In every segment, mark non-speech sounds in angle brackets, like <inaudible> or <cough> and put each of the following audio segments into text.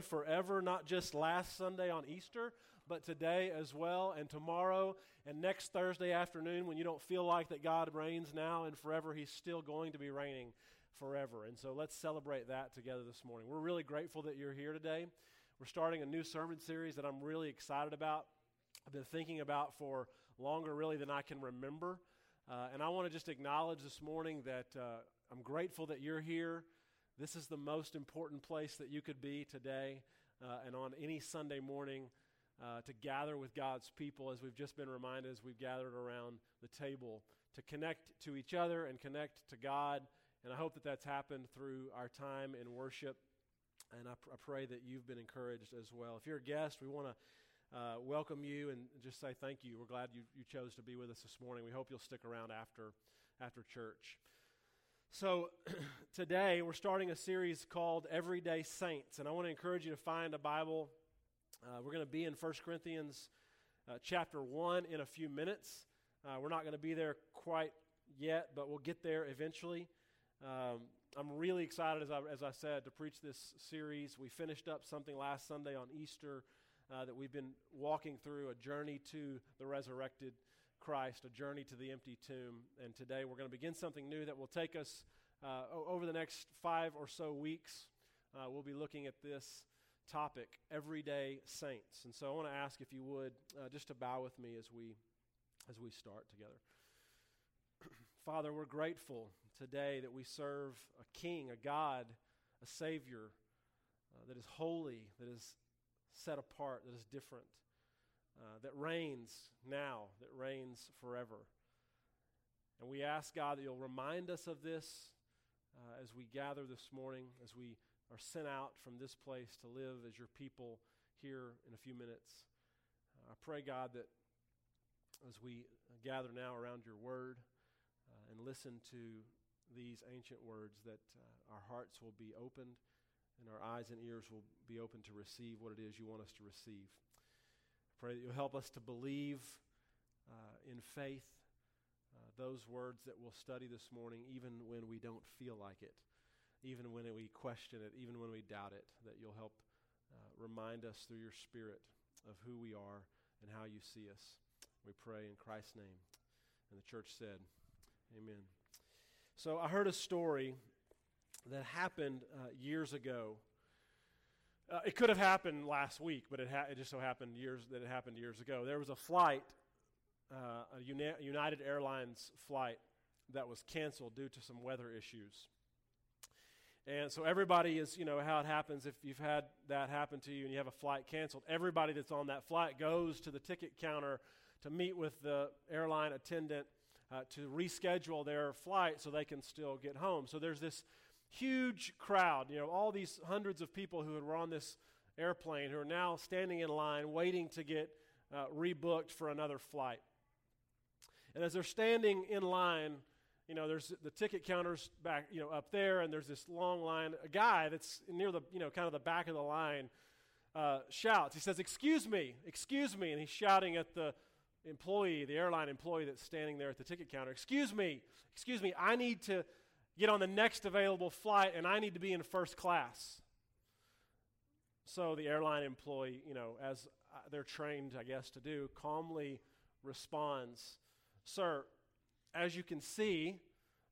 forever, not just last Sunday on Easter, but today as well, and tomorrow, and next Thursday afternoon when you don't feel like that God reigns now and forever, He's still going to be reigning forever. And so let's celebrate that together this morning. We're really grateful that you're here today. We're starting a new sermon series that I'm really excited about. I've been thinking about for longer, really, than I can remember. Uh, and I want to just acknowledge this morning that uh, I'm grateful that you're here. This is the most important place that you could be today uh, and on any Sunday morning uh, to gather with God's people, as we've just been reminded as we've gathered around the table, to connect to each other and connect to God. And I hope that that's happened through our time in worship. And I, pr- I pray that you've been encouraged as well. If you're a guest, we want to uh, welcome you and just say thank you. We're glad you, you chose to be with us this morning. We hope you'll stick around after, after church. So, <clears throat> today we're starting a series called Everyday Saints, and I want to encourage you to find a Bible. Uh, we're going to be in 1 Corinthians uh, chapter 1 in a few minutes. Uh, we're not going to be there quite yet, but we'll get there eventually. Um, I'm really excited, as I, as I said, to preach this series. We finished up something last Sunday on Easter uh, that we've been walking through a journey to the resurrected Christ, a journey to the empty tomb. And today we're going to begin something new that will take us uh, over the next five or so weeks. Uh, we'll be looking at this topic, everyday saints. And so I want to ask if you would uh, just to bow with me as we as we start together. <clears throat> Father, we're grateful today that we serve a king, a God, a savior uh, that is holy, that is set apart, that is different uh, that reigns now, that reigns forever. And we ask, God, that you'll remind us of this uh, as we gather this morning, as we are sent out from this place to live as your people here in a few minutes. Uh, I pray, God, that as we gather now around your word uh, and listen to these ancient words, that uh, our hearts will be opened and our eyes and ears will be open to receive what it is you want us to receive. Pray that you'll help us to believe uh, in faith uh, those words that we'll study this morning, even when we don't feel like it, even when we question it, even when we doubt it, that you'll help uh, remind us through your Spirit of who we are and how you see us. We pray in Christ's name. And the church said, Amen. So I heard a story that happened uh, years ago uh, it could have happened last week, but it, ha- it, just so happened years that it happened years ago. There was a flight, uh, a Uni- United Airlines flight, that was canceled due to some weather issues. And so everybody is, you know, how it happens if you've had that happen to you and you have a flight canceled. Everybody that's on that flight goes to the ticket counter to meet with the airline attendant uh, to reschedule their flight so they can still get home. So there's this huge crowd, you know, all these hundreds of people who were on this airplane who are now standing in line waiting to get uh, rebooked for another flight. And as they're standing in line, you know, there's the ticket counters back, you know, up there, and there's this long line. A guy that's near the, you know, kind of the back of the line uh, shouts. He says, "Excuse me, excuse me," and he's shouting at the employee, the airline employee that's standing there at the ticket counter. "Excuse me, excuse me, I need to get on the next available flight and I need to be in first class. So the airline employee, you know, as uh, they're trained, I guess, to do, calmly responds, Sir, as you can see,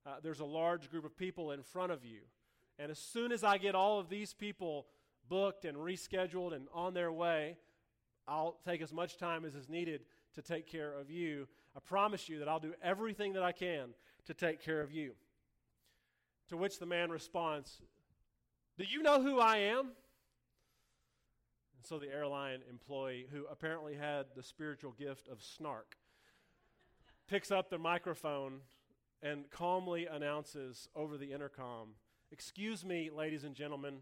uh, there's a large group of people in front of you. And as soon as I get all of these people booked and rescheduled and on their way, I'll take as much time as is needed to take care of you. I promise you that I'll do everything that I can to take care of you. To which the man responds, Do you know who I am? And so the airline employee, who apparently had the spiritual gift of snark, picks up the microphone and calmly announces over the intercom Excuse me, ladies and gentlemen,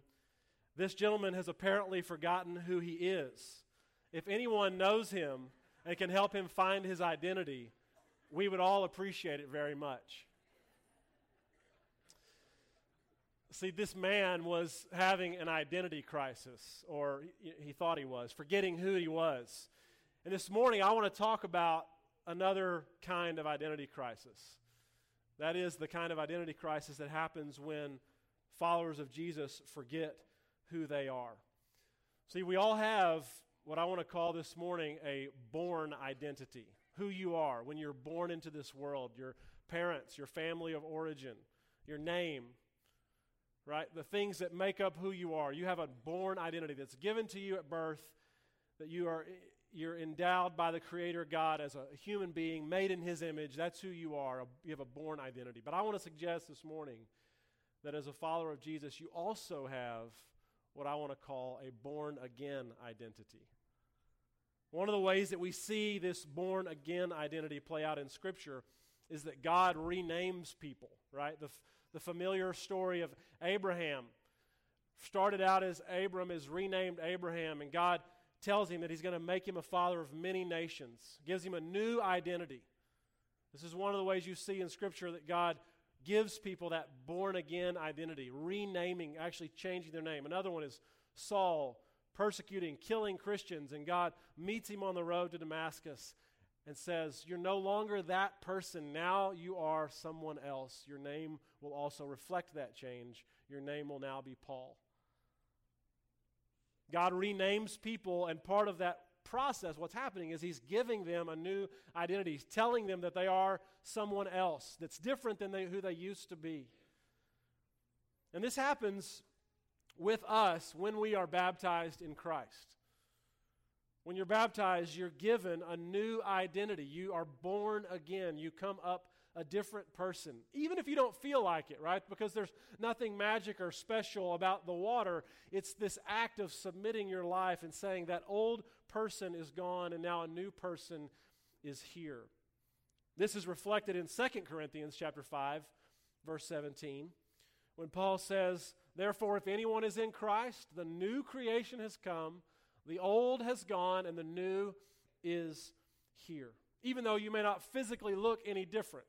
this gentleman has apparently forgotten who he is. If anyone knows him and can help him find his identity, we would all appreciate it very much. See, this man was having an identity crisis, or he, thought he was, forgetting who he was. And this morning, I want to talk about another kind of identity crisis. That is the kind of identity crisis that happens when followers of Jesus forget who they are. See, we all have what I want to call this morning a born identity. Who you are when you're born into this world, your parents, your family of origin, your name, right? The things that make up who you are. You have a born identity that's given to you at birth, that you are you're endowed by the creator God as a human being made in his image. That's who you are. You have a born identity. But I want to suggest this morning that as a follower of Jesus, you also have what I want to call a born again identity. One of the ways that we see this born again identity play out in Scripture is that God renames people, right? The, the familiar story of Abraham started out as Abram is renamed Abraham, and God tells him that he's going to make him a father of many nations, gives him a new identity. This is one of the ways you see in Scripture that God gives people that born again identity, renaming, actually changing their name. Another one is Saul, persecuting, killing Christians, and God meets him on the road to Damascus and says, You're no longer that person. Now you are someone else. Your name will also reflect that change. Your name will now be Paul. God renames people, and part of that process, what's happening is He's giving them a new identity. He's telling them that they are someone else that's different than they, who they used to be. And this happens with us when we are baptized in Christ. When you're baptized, you're given a new identity. You are born again. You come up a different person, even if you don't feel like it, right? Because there's nothing magic or special about the water. It's this act of submitting your life and saying that old person is gone and now a new person is here. This is reflected in 2 Corinthians chapter 5, verse 17, when Paul says, Therefore, if anyone is in Christ, the new creation has come, the old has gone, and the new is here. Even though you may not physically look any different,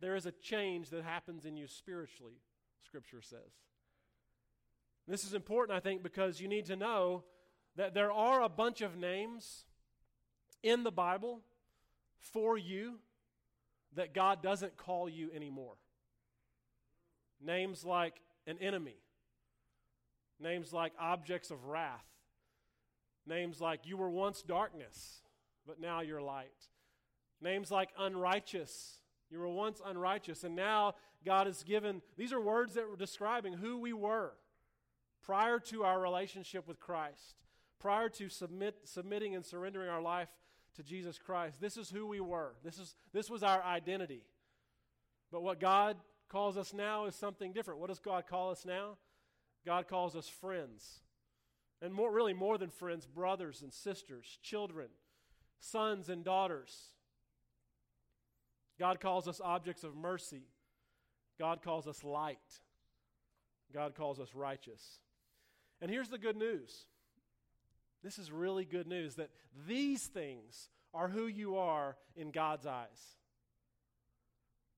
there is a change that happens in you spiritually, Scripture says. This is important, I think, because you need to know that there are a bunch of names in the Bible for you that God doesn't call you anymore. Names like an enemy, names like objects of wrath, names like you were once darkness, but now you're light, names like unrighteous you were once unrighteous, and now God has given, these are words that were describing who we were prior to our relationship with Christ, prior to submit, submitting and surrendering our life to Jesus Christ. This is who we were. This, is, this was our identity. But what God calls us now is something different. What does God call us now? God calls us friends. And more, really, more than friends, brothers and sisters, children, sons and daughters. God calls us objects of mercy. God calls us light. God calls us righteous. And here's the good news this is really good news that these things are who you are in God's eyes.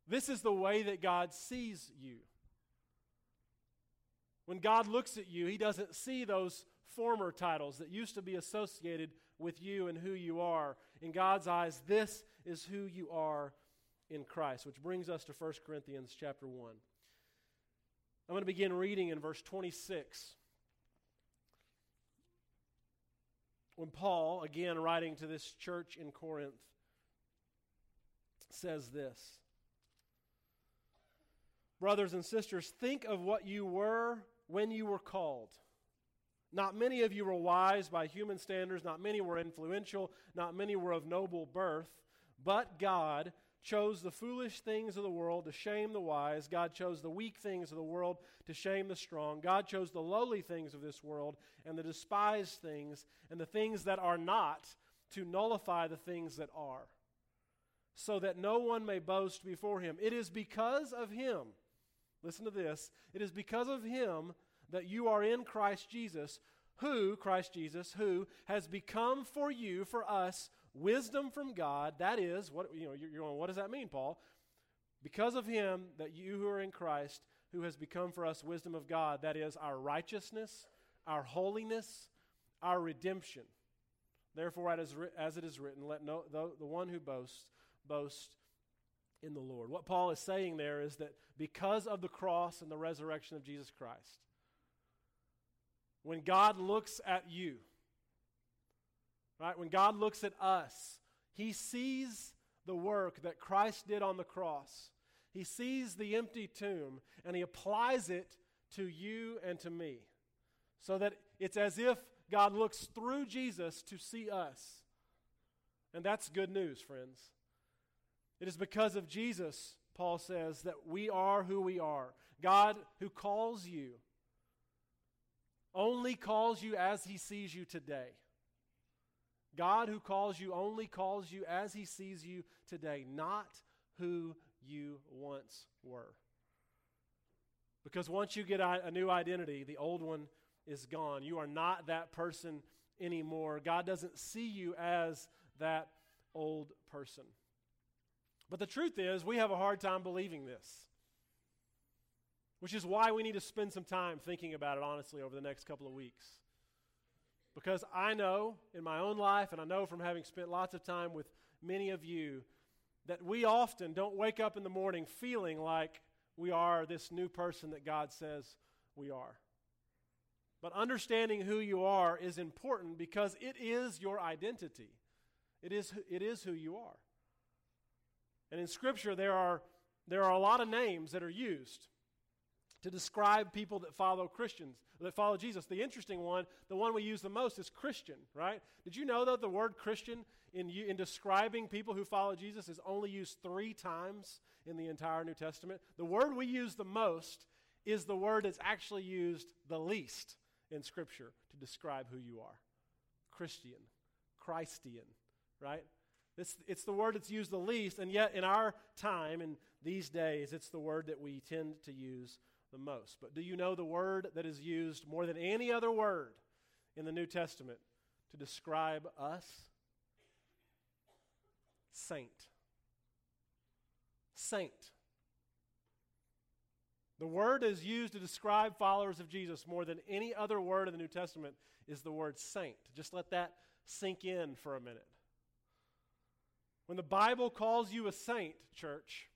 This is the way that God sees you. When God looks at you, He doesn't see those former titles that used to be associated with you and who you are. In God's eyes, this is who you are in Christ, which brings us to 1 Corinthians chapter 1. I'm going to begin reading in verse 26. When Paul, again writing to this church in Corinth, says this Brothers and sisters, think of what you were when you were called. Not many of you were wise by human standards, not many were influential, not many were of noble birth, but God chose the foolish things of the world to shame the wise. God chose the weak things of the world to shame the strong. God chose the lowly things of this world and the despised things and the things that are not to nullify the things that are, so that no one may boast before him. It is because of him, listen to this, it is because of him that you are in Christ Jesus, who, Christ Jesus, who has become for you, for us, wisdom from God. That is, what you know, you're going, what does that mean, Paul? Because of him that you who are in Christ, who has become for us wisdom of God, that is our righteousness, our holiness, our redemption. Therefore, as it is written, let no, the, the one who boasts boast in the Lord. What Paul is saying there is that because of the cross and the resurrection of Jesus Christ, when God looks at you, right? When God looks at us, he sees the work that Christ did on the cross. He sees the empty tomb and he applies it to you and to me. So that it's as if God looks through Jesus to see us. And that's good news, friends. It is because of Jesus, Paul says, that we are who we are. God, who calls you, only calls you as he sees you today. God, who calls you, only calls you as he sees you today, not who you once were. Because once you get a new identity, the old one is gone. You are not that person anymore. God doesn't see you as that old person. But the truth is, we have a hard time believing this, which is why we need to spend some time thinking about it honestly over the next couple of weeks. Because I know in my own life, and I know from having spent lots of time with many of you, that we often don't wake up in the morning feeling like we are this new person that God says we are. But understanding who you are is important because it is your identity. It is, it is who you are. And in Scripture, there are, there are a lot of names that are used to describe people that follow Christians, that follow Jesus. The interesting one, the one we use the most, is Christian, right? Did you know that the word Christian in, in describing people who follow Jesus is only used three times in the entire New Testament? The word we use the most is the word that's actually used the least in Scripture to describe who you are Christian, Christian, right? It's, it's the word that's used the least, and yet in our time, in these days, it's the word that we tend to use the most. But do you know the word that is used more than any other word in the New Testament to describe us? Saint. Saint. The word is used to describe followers of Jesus more than any other word in the New Testament is the word saint. Just let that sink in for a minute. When the Bible calls you a saint, church,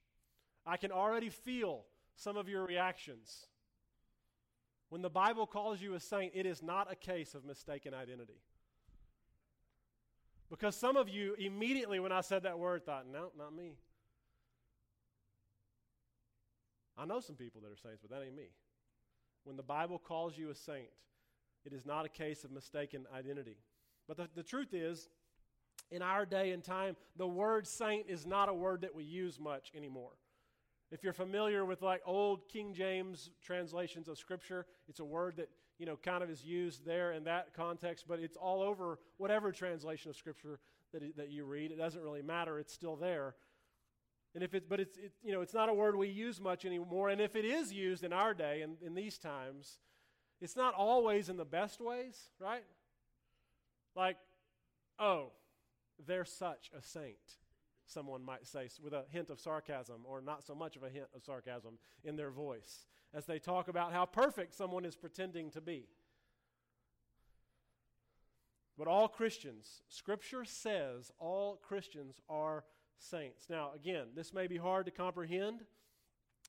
I can already feel some of your reactions. When the Bible calls you a saint, it is not a case of mistaken identity. Because some of you immediately, when I said that word, thought, no, not me. I know some people that are saints, but that ain't me. When the Bible calls you a saint, it is not a case of mistaken identity. But the, the truth is, in our day and time, the word saint is not a word that we use much anymore. If you're familiar with like old King James translations of Scripture, it's a word that you know kind of is used there in that context, but it's all over whatever translation of Scripture that, that you read. It doesn't really matter; it's still there. And if it's, but it's, it, you know, it's not a word we use much anymore. And if it is used in our day and in these times, it's not always in the best ways, right? Like, oh, they're such a saint someone might say, with a hint of sarcasm or not so much of a hint of sarcasm in their voice as they talk about how perfect someone is pretending to be. But all Christians, Scripture says all Christians are saints. Now, again, this may be hard to comprehend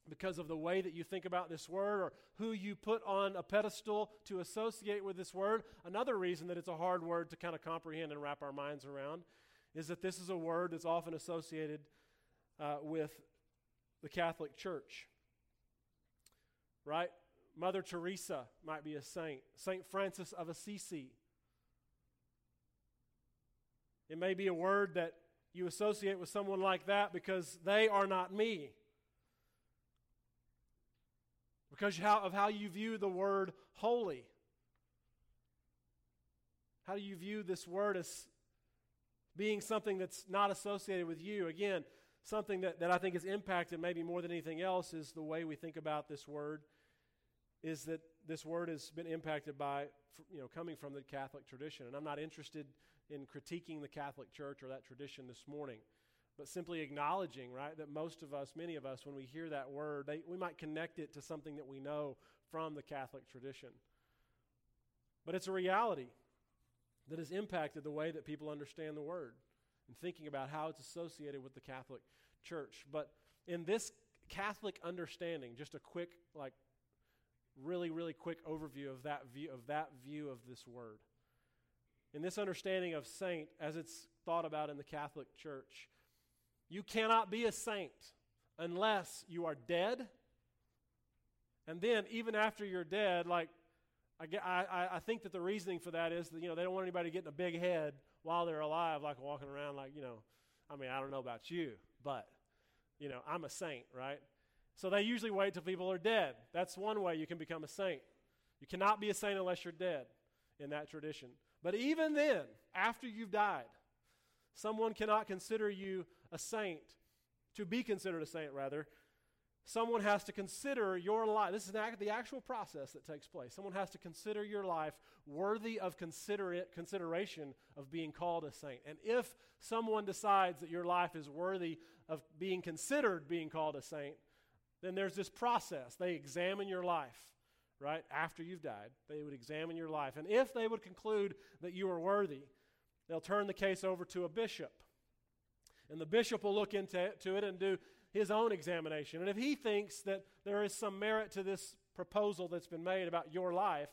because of the way that you think about this word or who you put on a pedestal to associate with this word. Another reason that it's a hard word to kind of comprehend and wrap our minds around is that this is a word that's often associated uh, with the Catholic Church. Right? Mother Teresa might be a saint, Saint Francis of Assisi. It may be a word that you associate with someone like that because they are not me. Because of how you view the word holy. How do you view this word as being something that's not associated with you. Again, something that, that I think is impacted maybe more than anything else is the way we think about this word, is that this word has been impacted by, you know, coming from the Catholic tradition. And I'm not interested in critiquing the Catholic Church or that tradition this morning, but simply acknowledging, right, that most of us, many of us, when we hear that word, they, we might connect it to something that we know from the Catholic tradition. But it's a reality that has impacted the way that people understand the word and thinking about how it's associated with the Catholic Church. But in this Catholic understanding, just a quick like really, really quick overview of that view of that view of this word. In this understanding of saint, as it's thought about in the Catholic Church, you cannot be a saint unless you are dead. And then, even after you're dead, like I, I, I think that the reasoning for that is that you know they don't want anybody getting a big head while they're alive, like walking around like you know. I mean, I don't know about you, but you know, I'm a saint, right? So they usually wait till people are dead. That's one way you can become a saint. You cannot be a saint unless you're dead in that tradition. But even then, after you've died, someone cannot consider you a saint, to be considered a saint, rather. Someone has to consider your life. This is the actual process that takes place. Someone has to consider your life worthy of consider- consideration of being called a saint. And if someone decides that your life is worthy of being considered being called a saint, then there's this process. They examine your life, right? After you've died, they would examine your life. And if they would conclude that you are worthy, they'll turn the case over to a bishop. And the bishop will look into it and do his own examination. And if he thinks that there is some merit to this proposal that's been made about your life,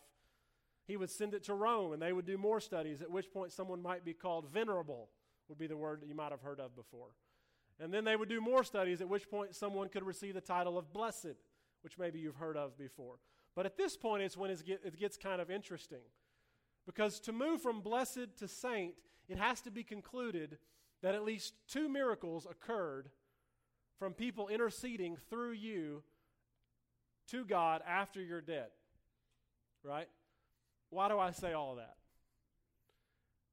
he would send it to Rome and they would do more studies, at which point someone might be called venerable, would be the word that you might have heard of before. And then they would do more studies, at which point someone could receive the title of blessed, which maybe you've heard of before. But at this point, it's when it gets kind of interesting. Because to move from blessed to saint, it has to be concluded that at least two miracles occurred from people interceding through you to God after you're dead. Right? Why do I say all that?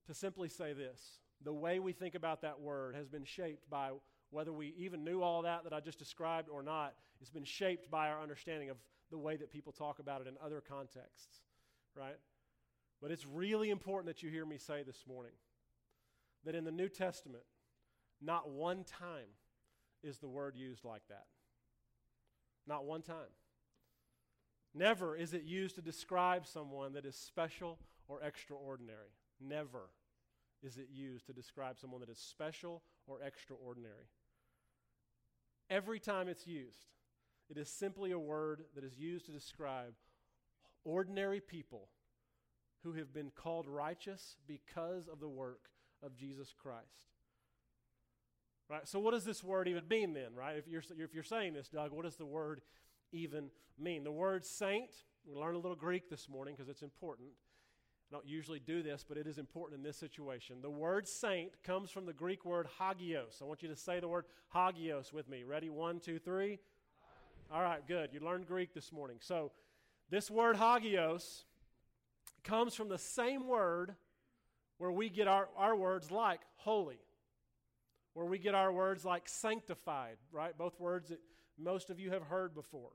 To simply say this the way we think about that word has been shaped by whether we even knew all that that I just described or not, it's been shaped by our understanding of the way that people talk about it in other contexts, right? But it's really important that you hear me say this morning that in the New Testament, not one time is the word used like that. Not one time. Never is it used to describe someone that is special or extraordinary. Never is it used to describe someone that is special or extraordinary. Every time it's used, it is simply a word that is used to describe ordinary people who have been called righteous because of the work of Jesus Christ. Right? So, what does this word even mean then, right? If you're, if you're saying this, Doug, what does the word even mean? The word saint, we learned a little Greek this morning because it's important. I don't usually do this, but it is important in this situation. The word saint comes from the Greek word hagios. I want you to say the word hagios with me. Ready? One, two, three. All right, good. You learned Greek this morning. So, this word hagios comes from the same word where we get our, our words like holy, where we get our words like sanctified, right? Both words that most of you have heard before.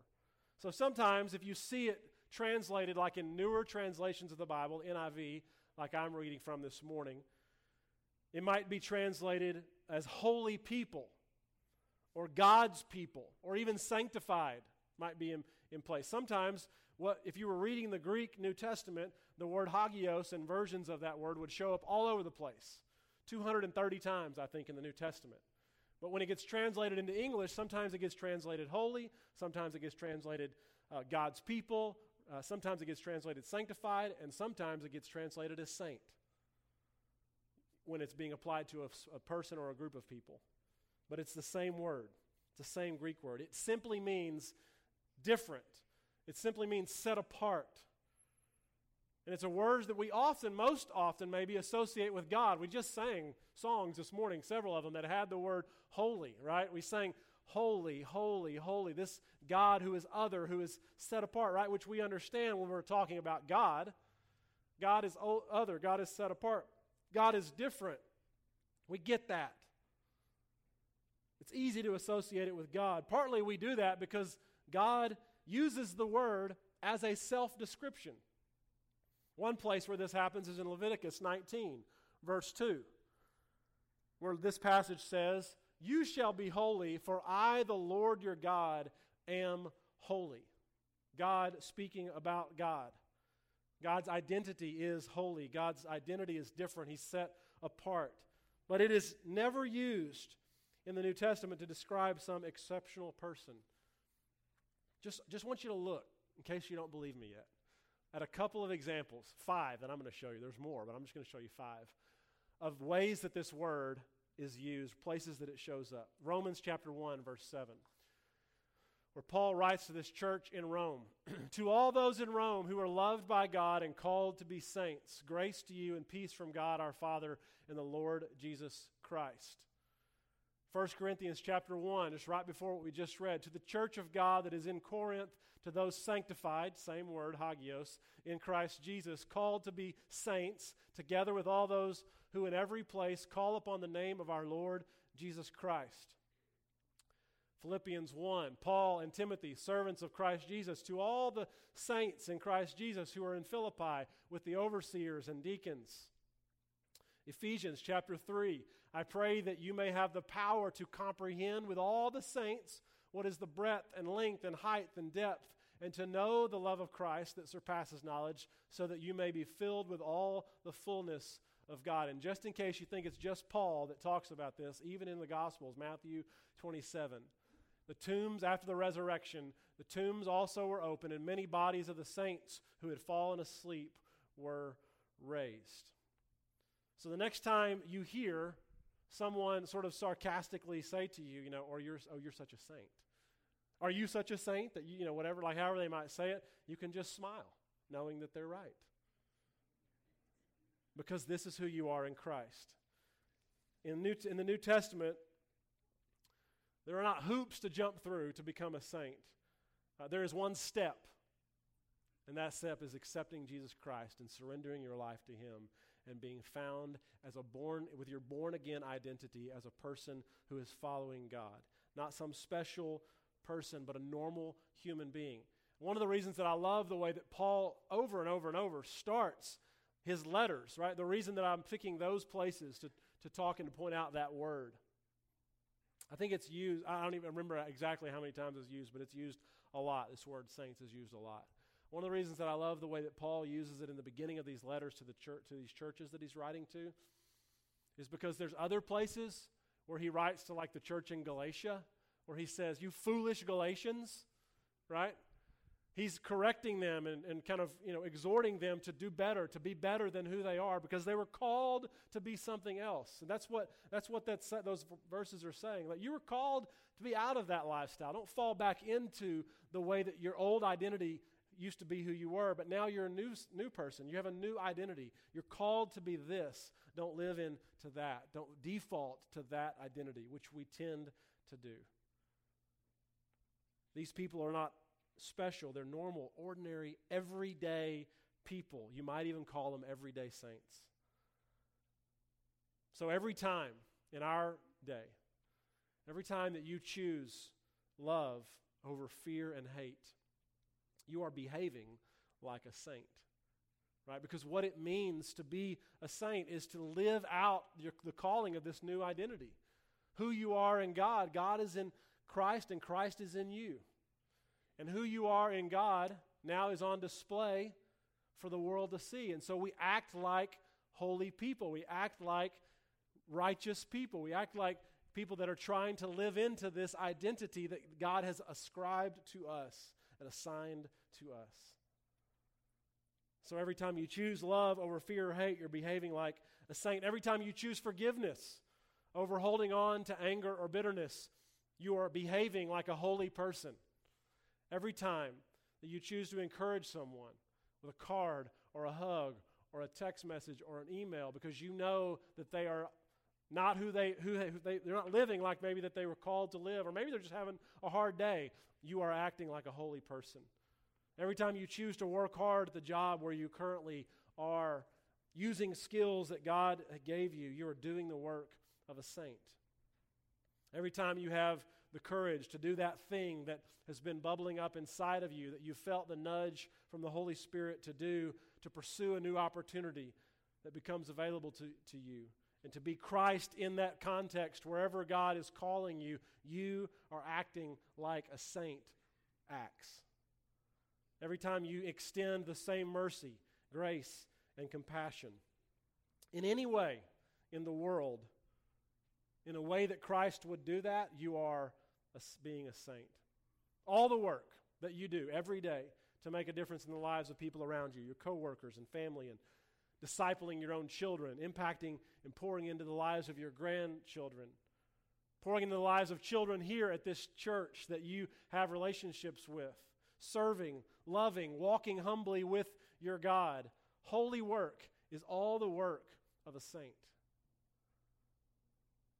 So, sometimes if you see it translated like in newer translations of the Bible, NIV, like I'm reading from this morning, it might be translated as holy people or God's people or even sanctified might be in, in place. Sometimes, what, if you were reading the Greek New Testament, the word hagios and versions of that word would show up all over the place. 230 times, I think, in the New Testament. But when it gets translated into English, sometimes it gets translated holy, sometimes it gets translated uh, God's people, uh, sometimes it gets translated sanctified, and sometimes it gets translated as saint when it's being applied to a, a person or a group of people. But it's the same word, it's the same Greek word. It simply means different, it simply means set apart. And it's a word that we often, most often, maybe associate with God. We just sang songs this morning, several of them, that had the word holy, right? We sang holy, holy, holy. This God who is other, who is set apart, right? Which we understand when we're talking about God. God is other, God is set apart, God is different. We get that. It's easy to associate it with God. Partly we do that because God uses the word as a self description. One place where this happens is in Leviticus 19, verse 2, where this passage says, you shall be holy, for I, the Lord your God, am holy. God speaking about God. God's identity is holy. God's identity is different. He's set apart. But it is never used in the New Testament to describe some exceptional person. Just, just want you to look, in case you don't believe me yet, at a couple of examples, five that I'm going to show you. There's more, but I'm just going to show you five of ways that this word is used, places that it shows up. Romans chapter 1, verse 7, where Paul writes to this church in Rome <clears throat> To all those in Rome who are loved by God and called to be saints, grace to you and peace from God our Father and the Lord Jesus Christ. 1 Corinthians chapter 1, just right before what we just read, to the church of God that is in Corinth, to those sanctified, same word, hagios, in Christ Jesus, called to be saints, together with all those who in every place call upon the name of our Lord Jesus Christ. Philippians 1, Paul and Timothy, servants of Christ Jesus, to all the saints in Christ Jesus who are in Philippi with the overseers and deacons. Ephesians chapter 3, I pray that you may have the power to comprehend with all the saints what is the breadth and length and height and depth, and to know the love of Christ that surpasses knowledge, so that you may be filled with all the fullness of God. And just in case you think it's just Paul that talks about this, even in the Gospels, Matthew 27, the tombs after the resurrection, the tombs also were open, and many bodies of the saints who had fallen asleep were raised. So the next time you hear someone sort of sarcastically say to you, you know, or you're, oh, you're such a saint. Are you such a saint that you, you know, whatever, like however they might say it, you can just smile, knowing that they're right because this is who you are in Christ. In, New, in the New Testament, there are not hoops to jump through to become a saint. Uh, there is one step, and that step is accepting Jesus Christ and surrendering your life to Him and being found as a born with your born again identity as a person who is following God. Not some special person, but a normal human being. One of the reasons that I love the way that Paul over and over and over starts his letters, right? The reason that I'm picking those places to, to talk and to point out that word. I think it's used, I don't even remember exactly how many times it's used, but it's used a lot. This word saints is used a lot. One of the reasons that I love the way that Paul uses it in the beginning of these letters to, the church, to these churches that he's writing to is because there's other places where he writes to, like the church in Galatia, where he says, You foolish Galatians, right? He's correcting them and, and kind of you know exhorting them to do better, to be better than who they are, because they were called to be something else. And that's what that's what that's, those verses are saying. Like you were called to be out of that lifestyle. Don't fall back into the way that your old identity used to be who you were, but now you're a new new person. You have a new identity. You're called to be this. Don't live into that. Don't default to that identity, which we tend to do. These people are not special. They're normal, ordinary, everyday people. You might even call them everyday saints. So every time in our day, every time that you choose love over fear and hate, you are behaving like a saint. Right? Because what it means to be a saint is to live out your, the calling of this new identity. Who you are in God. God is in Christ, and Christ is in you. And who you are in God now is on display for the world to see. And so we act like holy people. We act like righteous people. We act like people that are trying to live into this identity that God has ascribed to us and assigned to us. So every time you choose love over fear or hate, you're behaving like a saint. Every time you choose forgiveness over holding on to anger or bitterness, you are behaving like a holy person. Every time that you choose to encourage someone with a card or a hug or a text message or an email because you know that they are not who they who they, they're not living like maybe that they were called to live or maybe they're just having a hard day you are acting like a holy person every time you choose to work hard at the job where you currently are using skills that god gave you you are doing the work of a saint every time you have the courage to do that thing that has been bubbling up inside of you, that you felt the nudge from the Holy Spirit to do, to pursue a new opportunity that becomes available to, to you. And to be Christ in that context, wherever God is calling you, you are acting like a saint acts. Every time you extend the same mercy, grace, and compassion in any way in the world, in a way that Christ would do that, you are a, being a saint. All the work that you do every day to make a difference in the lives of people around you, your coworkers and family, and discipling your own children, impacting and pouring into the lives of your grandchildren, pouring into the lives of children here at this church that you have relationships with, serving, loving, walking humbly with your God. Holy work is all the work of a saint.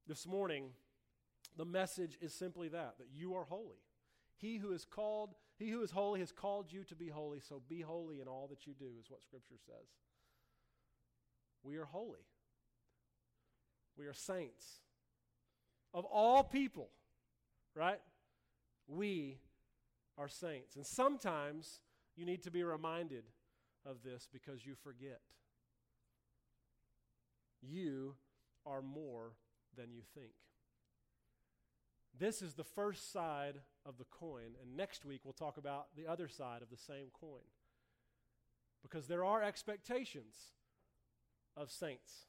This morning, the message is simply that that you are holy. He who is called, he who is holy has called you to be holy, so be holy in all that you do, is what Scripture says. We are holy. We are saints. Of all people, right? We are saints. And sometimes you need to be reminded of this because you forget. You are more than you think. This is the first side of the coin, and next week we'll talk about the other side of the same coin. Because there are expectations of saints.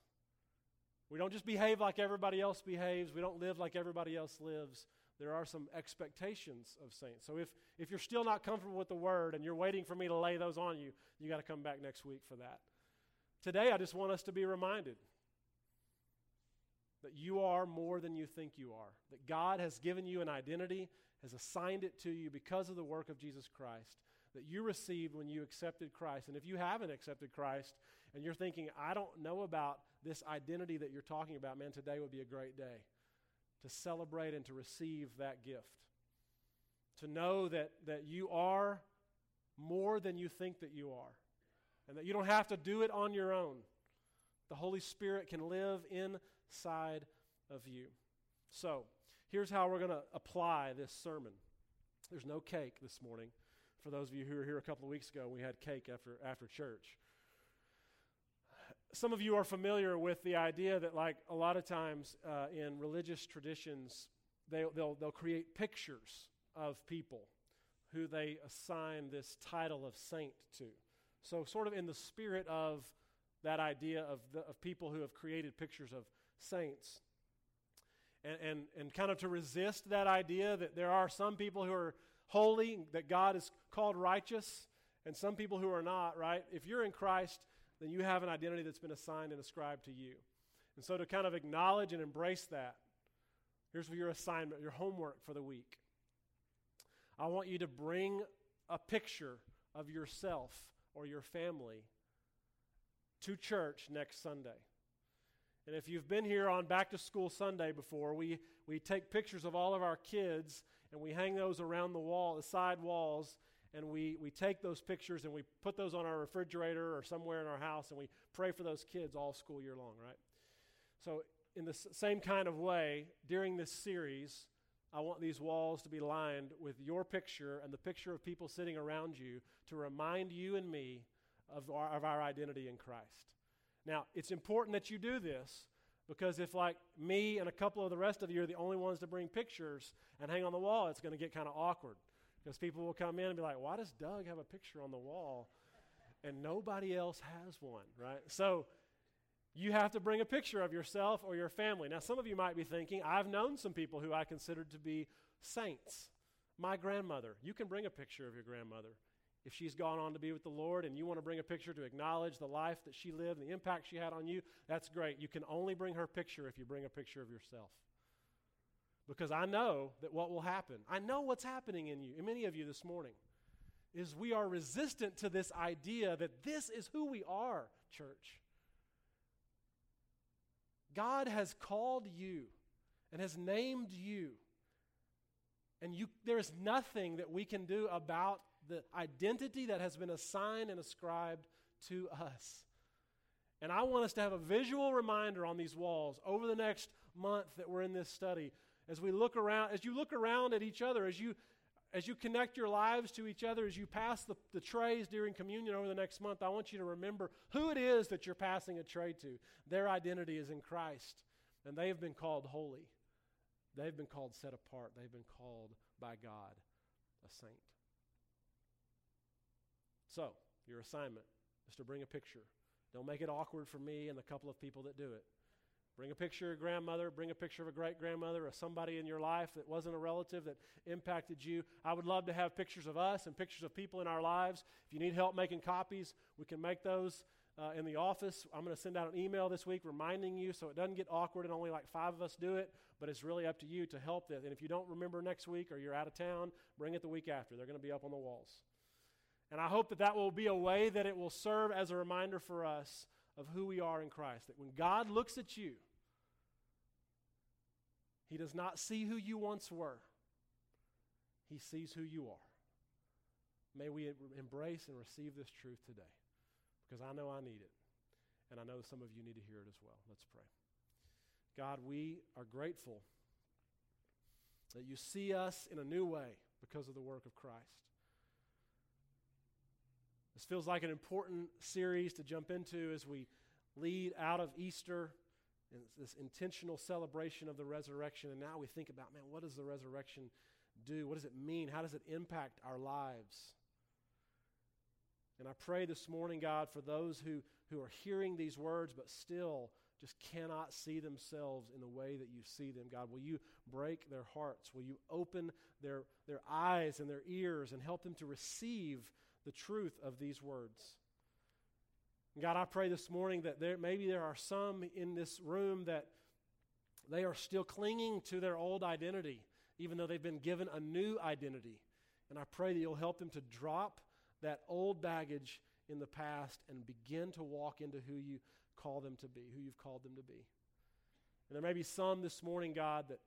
We don't just behave like everybody else behaves, we don't live like everybody else lives. There are some expectations of saints. So if, if you're still not comfortable with the word and you're waiting for me to lay those on you, you got to come back next week for that. Today, I just want us to be reminded that you are more than you think you are, that God has given you an identity, has assigned it to you because of the work of Jesus Christ that you received when you accepted Christ. And if you haven't accepted Christ and you're thinking, I don't know about this identity that you're talking about, man, today would be a great day to celebrate and to receive that gift. To know that, that you are more than you think that you are, and that you don't have to do it on your own. The Holy Spirit can live inside of you. So, here's how we're going to apply this sermon. There's no cake this morning. For those of you who were here a couple of weeks ago, we had cake after, after church. Some of you are familiar with the idea that, like a lot of times uh, in religious traditions, they, they'll, they'll create pictures of people who they assign this title of saint to. So, sort of in the spirit of that idea of, the, of people who have created pictures of saints. And, and, and kind of to resist that idea that there are some people who are holy, that God is called righteous, and some people who are not, right? If you're in Christ, then you have an identity that's been assigned and ascribed to you. And so to kind of acknowledge and embrace that, here's your assignment, your homework for the week. I want you to bring a picture of yourself or your family to church next Sunday. And if you've been here on Back to School Sunday before, we, we take pictures of all of our kids and we hang those around the wall, the side walls, and we, we take those pictures and we put those on our refrigerator or somewhere in our house and we pray for those kids all school year long, right? So, in the same kind of way, during this series, I want these walls to be lined with your picture and the picture of people sitting around you to remind you and me of our, of our identity in Christ. Now, it's important that you do this because if, like me and a couple of the rest of you are the only ones to bring pictures and hang on the wall, it's going to get kind of awkward. Because people will come in and be like, why does Doug have a picture on the wall and nobody else has one, right? So you have to bring a picture of yourself or your family. Now, some of you might be thinking, I've known some people who I considered to be saints. My grandmother, you can bring a picture of your grandmother if she's gone on to be with the Lord and you want to bring a picture to acknowledge the life that she lived and the impact she had on you, that's great. You can only bring her picture if you bring a picture of yourself. Because I know that what will happen, I know what's happening in you, in many of you this morning, is we are resistant to this idea that this is who we are, church. God has called you and has named you. And you, there is nothing that we can do about the identity that has been assigned and ascribed to us. And I want us to have a visual reminder on these walls over the next month that we're in this study. As we look around, as you look around at each other, as you as you connect your lives to each other, as you pass the, the trays during communion over the next month, I want you to remember who it is that you're passing a tray to. Their identity is in Christ, and they have been called holy. They've been called set apart. They've been called by God a saint. So, your assignment is to bring a picture. Don't make it awkward for me and the couple of people that do it. Bring a picture of your grandmother, bring a picture of a great grandmother or somebody in your life that wasn't a relative that impacted you. I would love to have pictures of us and pictures of people in our lives. If you need help making copies, we can make those uh, in the office. I'm going to send out an email this week reminding you so it doesn't get awkward and only like five of us do it, but it's really up to you to help this. And if you don't remember next week or you're out of town, bring it the week after. They're going to be up on the walls. And I hope that that will be a way that it will serve as a reminder for us of who we are in Christ. That when God looks at you, He does not see who you once were, He sees who you are. May we embrace and receive this truth today because I know I need it. And I know some of you need to hear it as well. Let's pray. God, we are grateful that you see us in a new way because of the work of Christ. This feels like an important series to jump into as we lead out of Easter and this intentional celebration of the resurrection. And now we think about, man, what does the resurrection do? What does it mean? How does it impact our lives? And I pray this morning, God, for those who, who are hearing these words but still just cannot see themselves in the way that you see them, God. Will you break their hearts? Will you open their, their eyes and their ears and help them to receive the truth of these words. God, I pray this morning that there maybe there are some in this room that they are still clinging to their old identity, even though they've been given a new identity. And I pray that you'll help them to drop that old baggage in the past and begin to walk into who you call them to be, who you've called them to be. And there may be some this morning, God, that,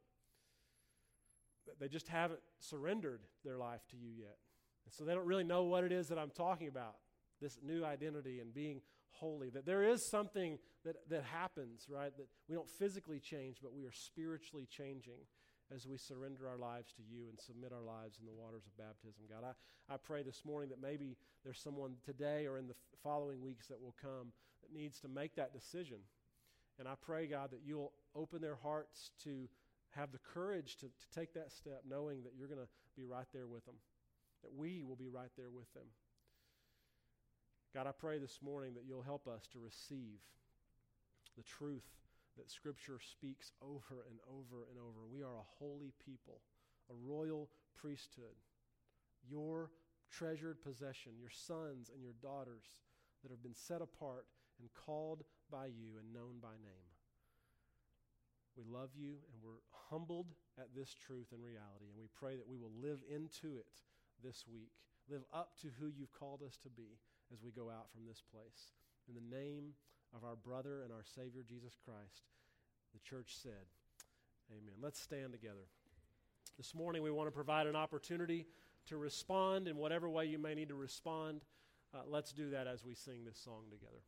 that they just haven't surrendered their life to you yet. And so they don't really know what it is that I'm talking about this new identity and being holy. That there is something that, that happens, right? That we don't physically change, but we are spiritually changing as we surrender our lives to you and submit our lives in the waters of baptism. God, I, I pray this morning that maybe there's someone today or in the following weeks that will come that needs to make that decision. And I pray, God, that you'll open their hearts to have the courage to, to take that step, knowing that you're going to be right there with them that we will be right there with them. God, I pray this morning that you'll help us to receive the truth that Scripture speaks over and over and over. We are a holy people, a royal priesthood, your treasured possession, your sons and your daughters that have been set apart and called by you and known by name. We love you and we're humbled at this truth and reality, and we pray that we will live into it this week. Live up to who you've called us to be as we go out from this place. In the name of our brother and our Savior, Jesus Christ, the church said, Amen. Let's stand together. This morning, we want to provide an opportunity to respond in whatever way you may need to respond. Uh, let's do that as we sing this song together.